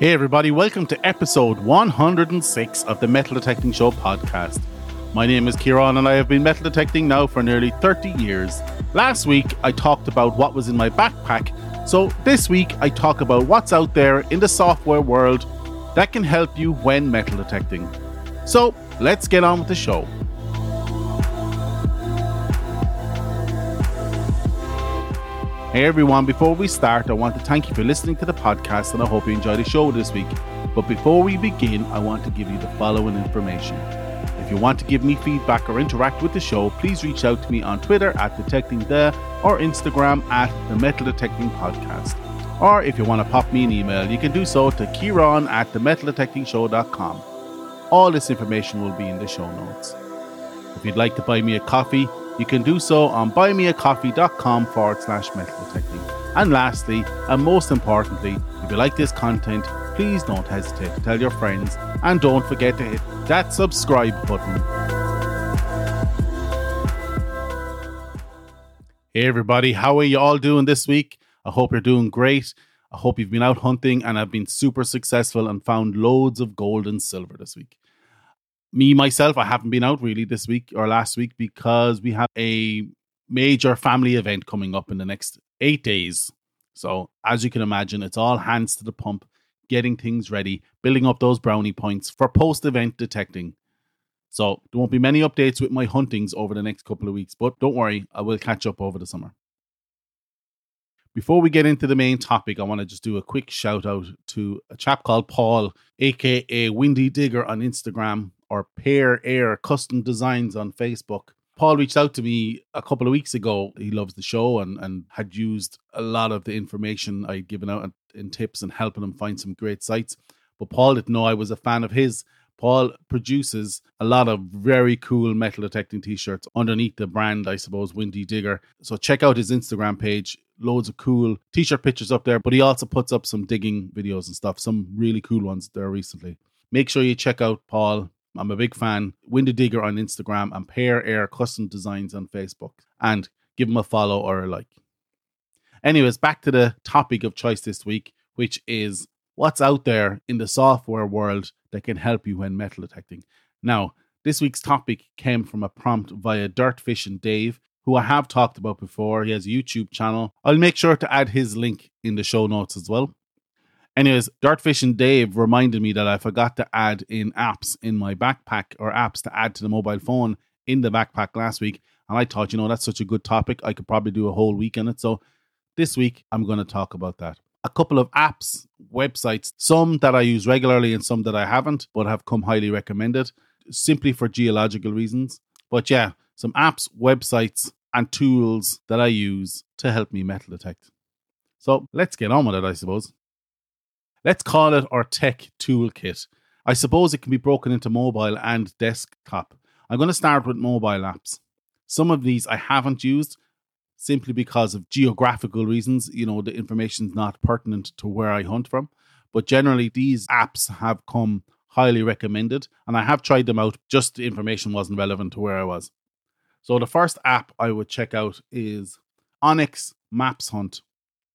Hey, everybody, welcome to episode 106 of the Metal Detecting Show podcast. My name is Ciaran, and I have been metal detecting now for nearly 30 years. Last week, I talked about what was in my backpack, so this week, I talk about what's out there in the software world that can help you when metal detecting. So, let's get on with the show. Hey everyone, before we start, I want to thank you for listening to the podcast and I hope you enjoyed the show this week. But before we begin, I want to give you the following information. If you want to give me feedback or interact with the show, please reach out to me on Twitter at Detecting The or Instagram at The Metal Detecting Podcast. Or if you want to pop me an email, you can do so to Ciaran at themetaldetectingshow.com. All this information will be in the show notes. If you'd like to buy me a coffee, you can do so on buymeacoffee.com forward slash metal detecting. And lastly, and most importantly, if you like this content, please don't hesitate to tell your friends and don't forget to hit that subscribe button. Hey everybody, how are you all doing this week? I hope you're doing great. I hope you've been out hunting and have been super successful and found loads of gold and silver this week me myself, I haven't been out really this week or last week because we have a major family event coming up in the next eight days. So, as you can imagine, it's all hands to the pump, getting things ready, building up those brownie points for post event detecting. So, there won't be many updates with my huntings over the next couple of weeks, but don't worry, I will catch up over the summer. Before we get into the main topic, I want to just do a quick shout out to a chap called Paul, aka Windy Digger on Instagram or Pear Air Custom Designs on Facebook. Paul reached out to me a couple of weeks ago. He loves the show and, and had used a lot of the information I'd given out in tips and helping him find some great sites. But Paul didn't know I was a fan of his. Paul produces a lot of very cool metal detecting t shirts underneath the brand, I suppose, Windy Digger. So check out his Instagram page. Loads of cool t shirt pictures up there, but he also puts up some digging videos and stuff, some really cool ones there recently. Make sure you check out Paul. I'm a big fan. Windy Digger on Instagram and Pear Air Custom Designs on Facebook. And give them a follow or a like. Anyways, back to the topic of choice this week, which is what's out there in the software world that can help you when metal detecting. Now, this week's topic came from a prompt via Dirtfish and Dave, who I have talked about before. He has a YouTube channel. I'll make sure to add his link in the show notes as well. Anyways, Dirtfish and Dave reminded me that I forgot to add in apps in my backpack or apps to add to the mobile phone in the backpack last week. And I thought, you know, that's such a good topic. I could probably do a whole week on it. So this week, I'm going to talk about that. A couple of apps, websites, some that I use regularly and some that I haven't, but have come highly recommended simply for geological reasons. But yeah, some apps, websites, and tools that I use to help me metal detect. So let's get on with it, I suppose. Let's call it our tech toolkit. I suppose it can be broken into mobile and desktop. I'm going to start with mobile apps. Some of these I haven't used simply because of geographical reasons. You know, the information is not pertinent to where I hunt from. But generally, these apps have come highly recommended, and I have tried them out. Just the information wasn't relevant to where I was. So the first app I would check out is onX Maps Hunt.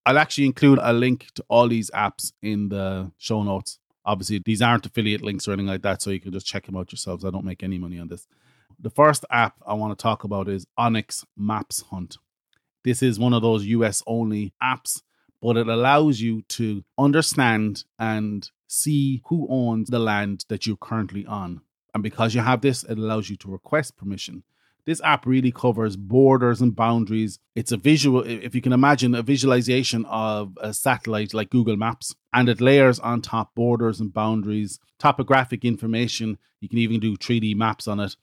I'll actually include a link to all these apps in the show notes. Obviously, these aren't affiliate links or anything like that, so you can just check them out yourselves. I don't make any money on this. The first app I want to talk about is onX Maps Hunt. This is one of those US only apps, but it allows you to understand and see who owns the land that you're currently on. And because you have this, it allows you to request permission. This app really covers borders and boundaries. It's a visual, if you can imagine, a visualization of a satellite like Google Maps, and it layers on top borders and boundaries, topographic information. You can even do 3D maps on it.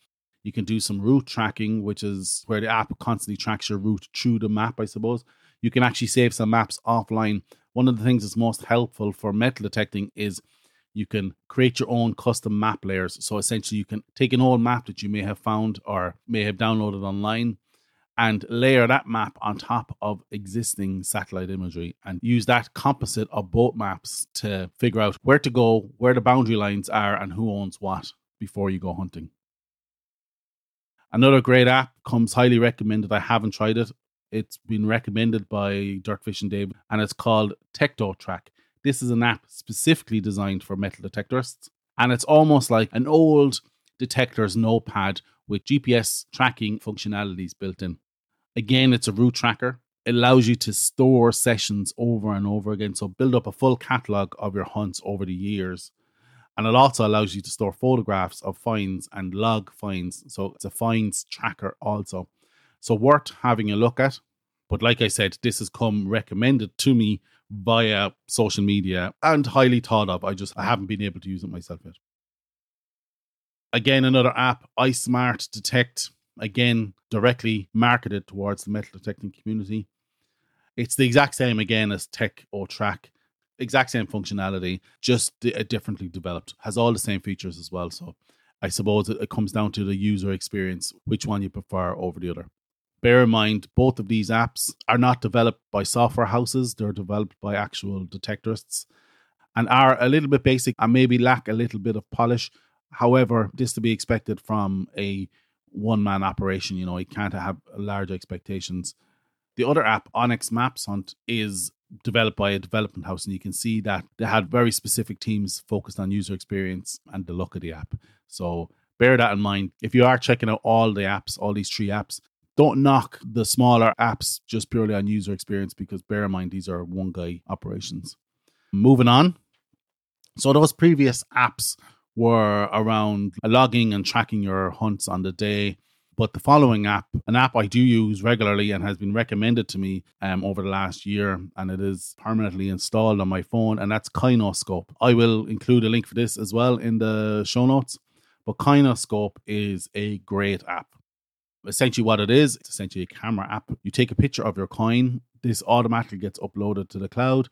You can do some route tracking, which is where the app constantly tracks your route through the map, I suppose. You can actually save some maps offline. One of the things that's most helpful for metal detecting is you can create your own custom map layers. So essentially, you can take an old map that you may have found or may have downloaded online and layer that map on top of existing satellite imagery and use that composite of both maps to figure out where to go, where the boundary lines are, and who owns what before you go hunting. Another great app comes highly recommended. I haven't tried it. It's been recommended by Dirtfish and Dave, and it's called TectoTrak. This is an app specifically designed for metal detectorists, and it's almost like an old detector's notepad with GPS tracking functionalities built in. Again, it's a route tracker. It allows you to store sessions over and over again. So build up a full catalog of your hunts over the years. And it also allows you to store photographs of finds and log finds. So it's a finds tracker also. So worth having a look at. But like I said, this has come recommended to me via social media and highly thought of. I just I haven't been able to use it myself yet. Again, another app, iSmart Detect, again, directly marketed towards the metal detecting community. It's the exact same again as TectoTrak, exact same functionality, just d- uh, differently developed. Has all the same features as well. So I suppose it comes down to the user experience, which one you prefer over the other. Bear in mind, both of these apps are not developed by software houses, they're developed by actual detectorists and are a little bit basic and maybe lack a little bit of polish, However, this to be expected from a one man operation. You know, you can't have large expectations. The other app, onX Maps Hunt, is developed by a development house, and you can see that they had very specific teams focused on user experience and the look of the app. So bear that in mind. If you are checking out all the apps, all these three apps, don't knock the smaller apps just purely on user experience because bear in mind these are one guy operations. Moving on. So those previous apps were around logging and tracking your hunts on the day. But the following app, an app I do use regularly and has been recommended to me um, over the last year, and it is permanently installed on my phone, and that's Coinoscope. I will include a link for this as well in the show notes. But Coinoscope is a great app. Essentially, what it is, it's essentially a camera app. You take a picture of your coin, this automatically gets uploaded to the cloud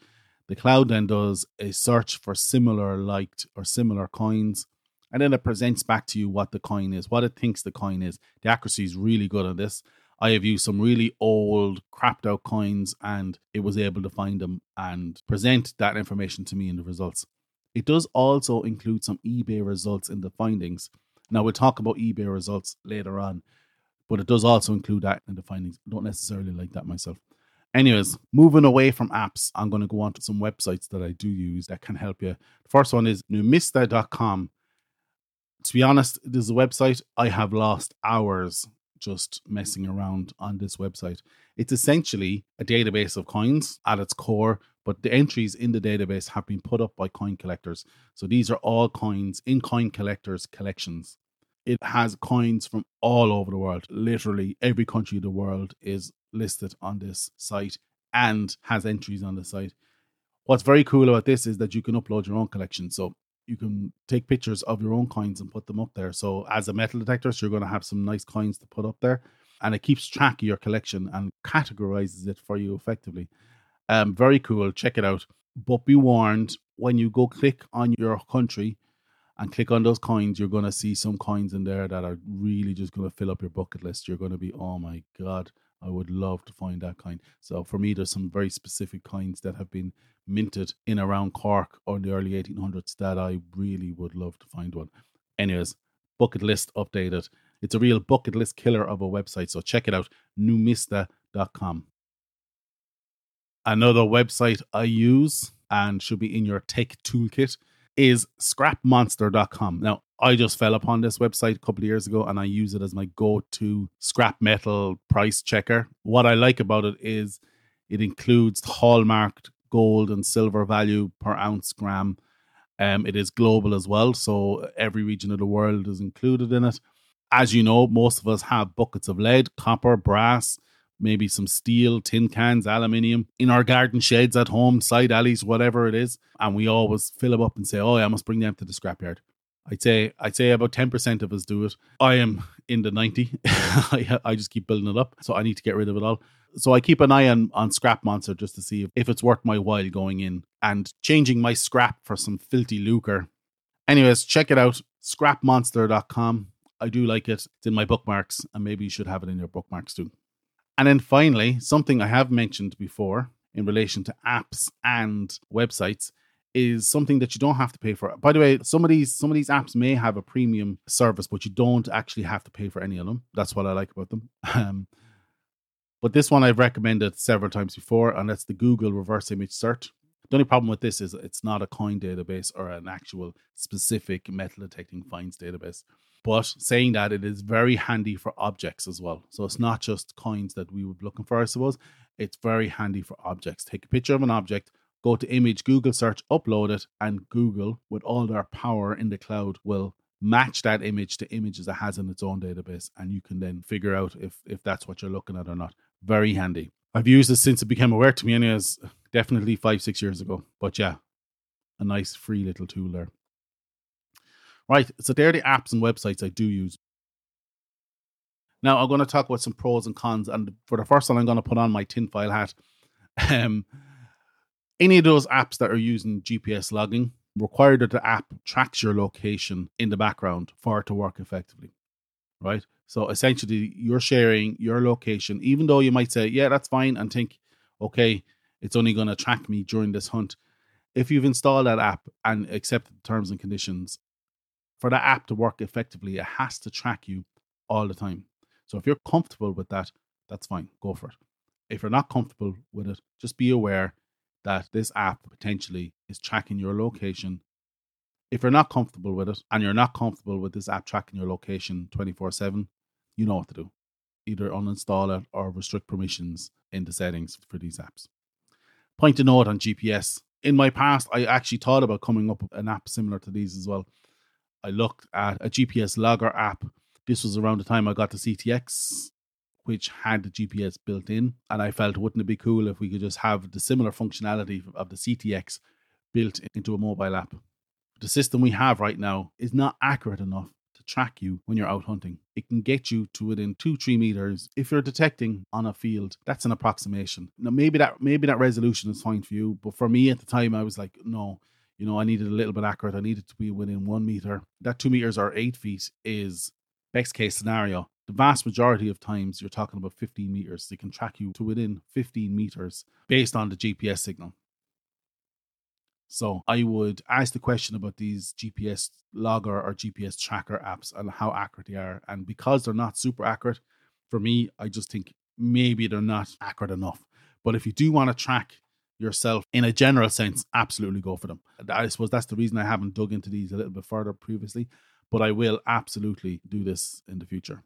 the cloud then does a search for similar liked or similar coins, and then it presents back to you what the coin is, what it thinks the coin is. The accuracy is really good on this. I have used some really old, crapped out coins, and it was able to find them and present that information to me in the results. It does also include some eBay results in the findings. Now, we'll talk about eBay results later on, but it does also include that in the findings. I don't necessarily like that myself. Anyways, moving away from apps, I'm going to go on to some websites that I do use that can help you. The first one is numista.com. To be honest, this is a website I have lost hours just messing around on this website. It's essentially a database of coins at its core, but the entries in the database have been put up by coin collectors. So these are all coins in coin collectors' collections. It has coins from all over the world. Literally every country of the world is listed on this site and has entries on the site. What's very cool about this is that you can upload your own collection. So you can take pictures of your own coins and put them up there. So as a metal detector, so you're going to have some nice coins to put up there. And it keeps track of your collection and categorizes it for you effectively. Um, very cool. Check it out. But be warned when you go click on your country and click on those coins, you're going to see some coins in there that are really just going to fill up your bucket list. You're going to be, oh my God, I would love to find that kind. So for me, there's some very specific coins that have been minted in around Cork or in the early 1800s that I really would love to find one. Anyways, bucket list updated. It's a real bucket list killer of a website. So check it out, numista.com. Another website I use and should be in your tech toolkit is scrapmonster.com. Now, I just fell upon this website a couple of years ago and I use it as my go to scrap metal price checker. What I like about it is it includes hallmarked gold and silver value per ounce gram. Um, it is global as well, so every region of the world is included in it. As you know, most of us have buckets of lead, copper, brass, maybe some steel, tin cans, aluminium in our garden sheds at home, side alleys, whatever it is. And we always fill them up and say, oh, yeah, I must bring them to the scrapyard. I'd say I'd say about ten percent of us do it. I am in the ninety. I, I just keep building it up, so I need to get rid of it all. So I keep an eye on on Scrap Monster just to see if, if it's worth my while going in and changing my scrap for some filthy lucre. Anyways, check it out, scrapmonster.com. I do like it. It's in my bookmarks, and maybe you should have it in your bookmarks too. And then finally, something I have mentioned before in relation to apps and websites is something that you don't have to pay for. By the way, some of these some of these apps may have a premium service, but you don't actually have to pay for any of them. That's what I like about them. Um, but this one I've recommended several times before, and that's the Google Reverse Image Search. The only problem with this is it's not a coin database or an actual specific metal detecting finds database. But saying that, it is very handy for objects as well. So it's not just coins that we would be looking for, I suppose. It's very handy for objects. Take a picture of an object, go to image, Google search, upload it, and Google, with all their power in the cloud, will match that image to images it has in its own database. And you can then figure out if, if that's what you're looking at or not. Very handy. I've used this since it became aware to me, anyways, definitely five, six years ago. But yeah, a nice free little tool there. Right, so they're the apps and websites I do use. Now I'm going to talk about some pros and cons, and for the first one, I'm going to put on my tinfoil hat. Um, any of those apps that are using GPS logging require that the app tracks your location in the background for it to work effectively, right? So essentially, you're sharing your location, even though you might say, "Yeah, that's fine," and think, "Okay, it's only going to track me during this hunt." If you've installed that app and accepted the terms and conditions, for that app to work effectively, it has to track you all the time. So if you're comfortable with that, that's fine. Go for it. If you're not comfortable with it, just be aware that this app potentially is tracking your location. If you're not comfortable with it and you're not comfortable with this app tracking your location 24 7, you know what to do. Either uninstall it or restrict permissions in the settings for these apps. Point to note on GPS. In my past, I actually thought about coming up with an app similar to these as well. I looked at a GPS logger app. This was around the time I got the CTX, which had the GPS built in. And I felt, wouldn't it be cool if we could just have the similar functionality of the CTX built into a mobile app? The system we have right now is not accurate enough to track you when you're out hunting. It can get you to within two, three meters. If you're detecting on a field, that's an approximation. Now maybe that maybe that resolution is fine for you, but for me at the time, I was like, no, you know, I needed a little bit accurate. I needed to be within one meter. That two meters or eight feet is best case scenario. The vast majority of times you're talking about 15 meters. They can track you to within 15 meters based on the GPS signal. So I would ask the question about these GPS logger or GPS tracker apps and how accurate they are. And because they're not super accurate, for me, I just think maybe they're not accurate enough. But if you do want to track yourself in a general sense, absolutely go for them. I suppose that's the reason I haven't dug into these a little bit further previously, but I will absolutely do this in the future.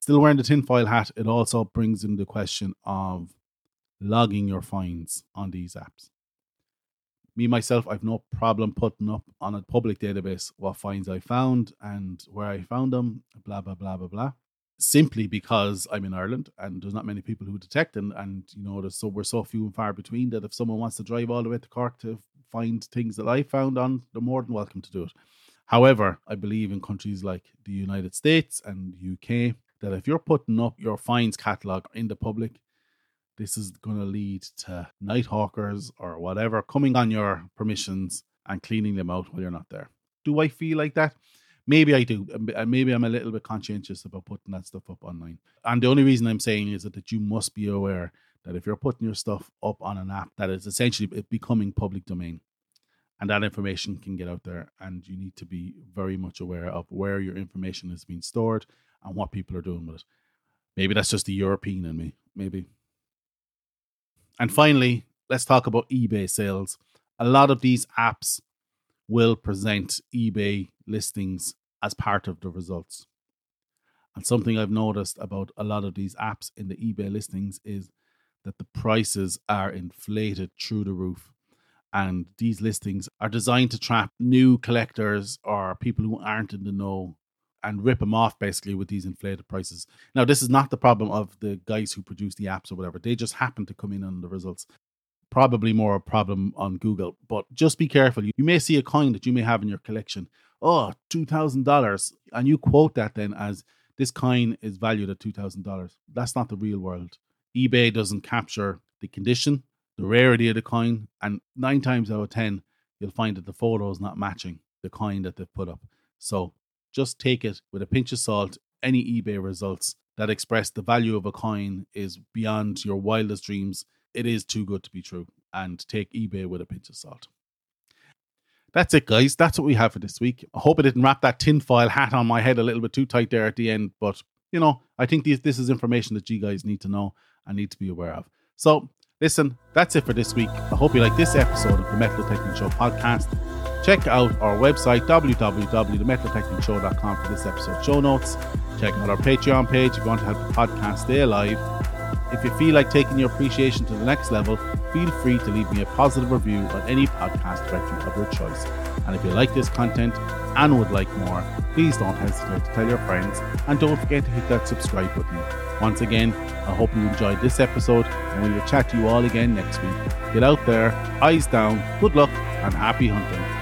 Still wearing the tinfoil hat, it also brings in the question of logging your finds on these apps. Me, myself, I've no problem putting up on a public database what finds I found and where I found them, blah, blah, blah, blah, blah simply because I'm in Ireland and there's not many people who detect and and you know there's so we're so few and far between that if someone wants to drive all the way to Cork to find things that I found on, they're more than welcome to do it. However, I believe in countries like the United States and UK that if you're putting up your finds catalog in the public, this is going to lead to night hawkers or whatever coming on your permissions and cleaning them out while you're not there. Do I feel like that? Maybe I do. Um, uh, maybe I'm a little bit conscientious about putting that stuff up online. And the only reason I'm saying is that, you must be aware that if you're putting your stuff up on an app, that is essentially uh, becoming public domain. And that information can get out there, and you need to be very much aware of where your information is being stored and what people are doing with it. Maybe that's just the European in me. Maybe. And finally, let's talk about eBay sales. A lot of these apps will present eBay listings as part of the results. And something I've noticed about a lot of these apps in the eBay listings is that the prices are inflated through the roof. And these listings are designed to trap new collectors or people who aren't in the know and rip them off basically with these inflated prices. Now, this is not the problem of the guys who produce the apps or whatever. They just happen to come in on the results probably more a problem on Google. But just be careful. You may see a coin that you may have in your collection. Oh, $2,000. And you quote that then as this coin is valued at $2,000. That's not the real world. eBay doesn't capture the condition, the rarity of the coin. And nine times out of 10, you'll find that the photo is not matching the coin that they've put up. So just take it with a pinch of salt. Any eBay results that express the value of a coin is beyond your wildest dreams it is too good to be true. And take eBay with a pinch of salt. That's it, guys. That's what we have for this week. I hope I didn't wrap that tinfoil hat on my head a little bit too tight there at the end, but you know, I think this, this is information that you guys need to know and need to be aware of. So Listen, that's it for this week. I hope you like this episode of the Metal Detecting Show podcast. Check out our website, www.themetaldetectingshow.com for this episode show notes. Check out our Patreon page if you want to help the podcast stay alive. If you feel like taking your appreciation to the next level, feel free to leave me a positive review on any podcast directory of your choice. And if you like this content and would like more, please don't hesitate to tell your friends and don't forget to hit that subscribe button. Once again, I hope you enjoyed this episode and we will chat to you all again next week. Get out there, eyes down, good luck, and happy hunting.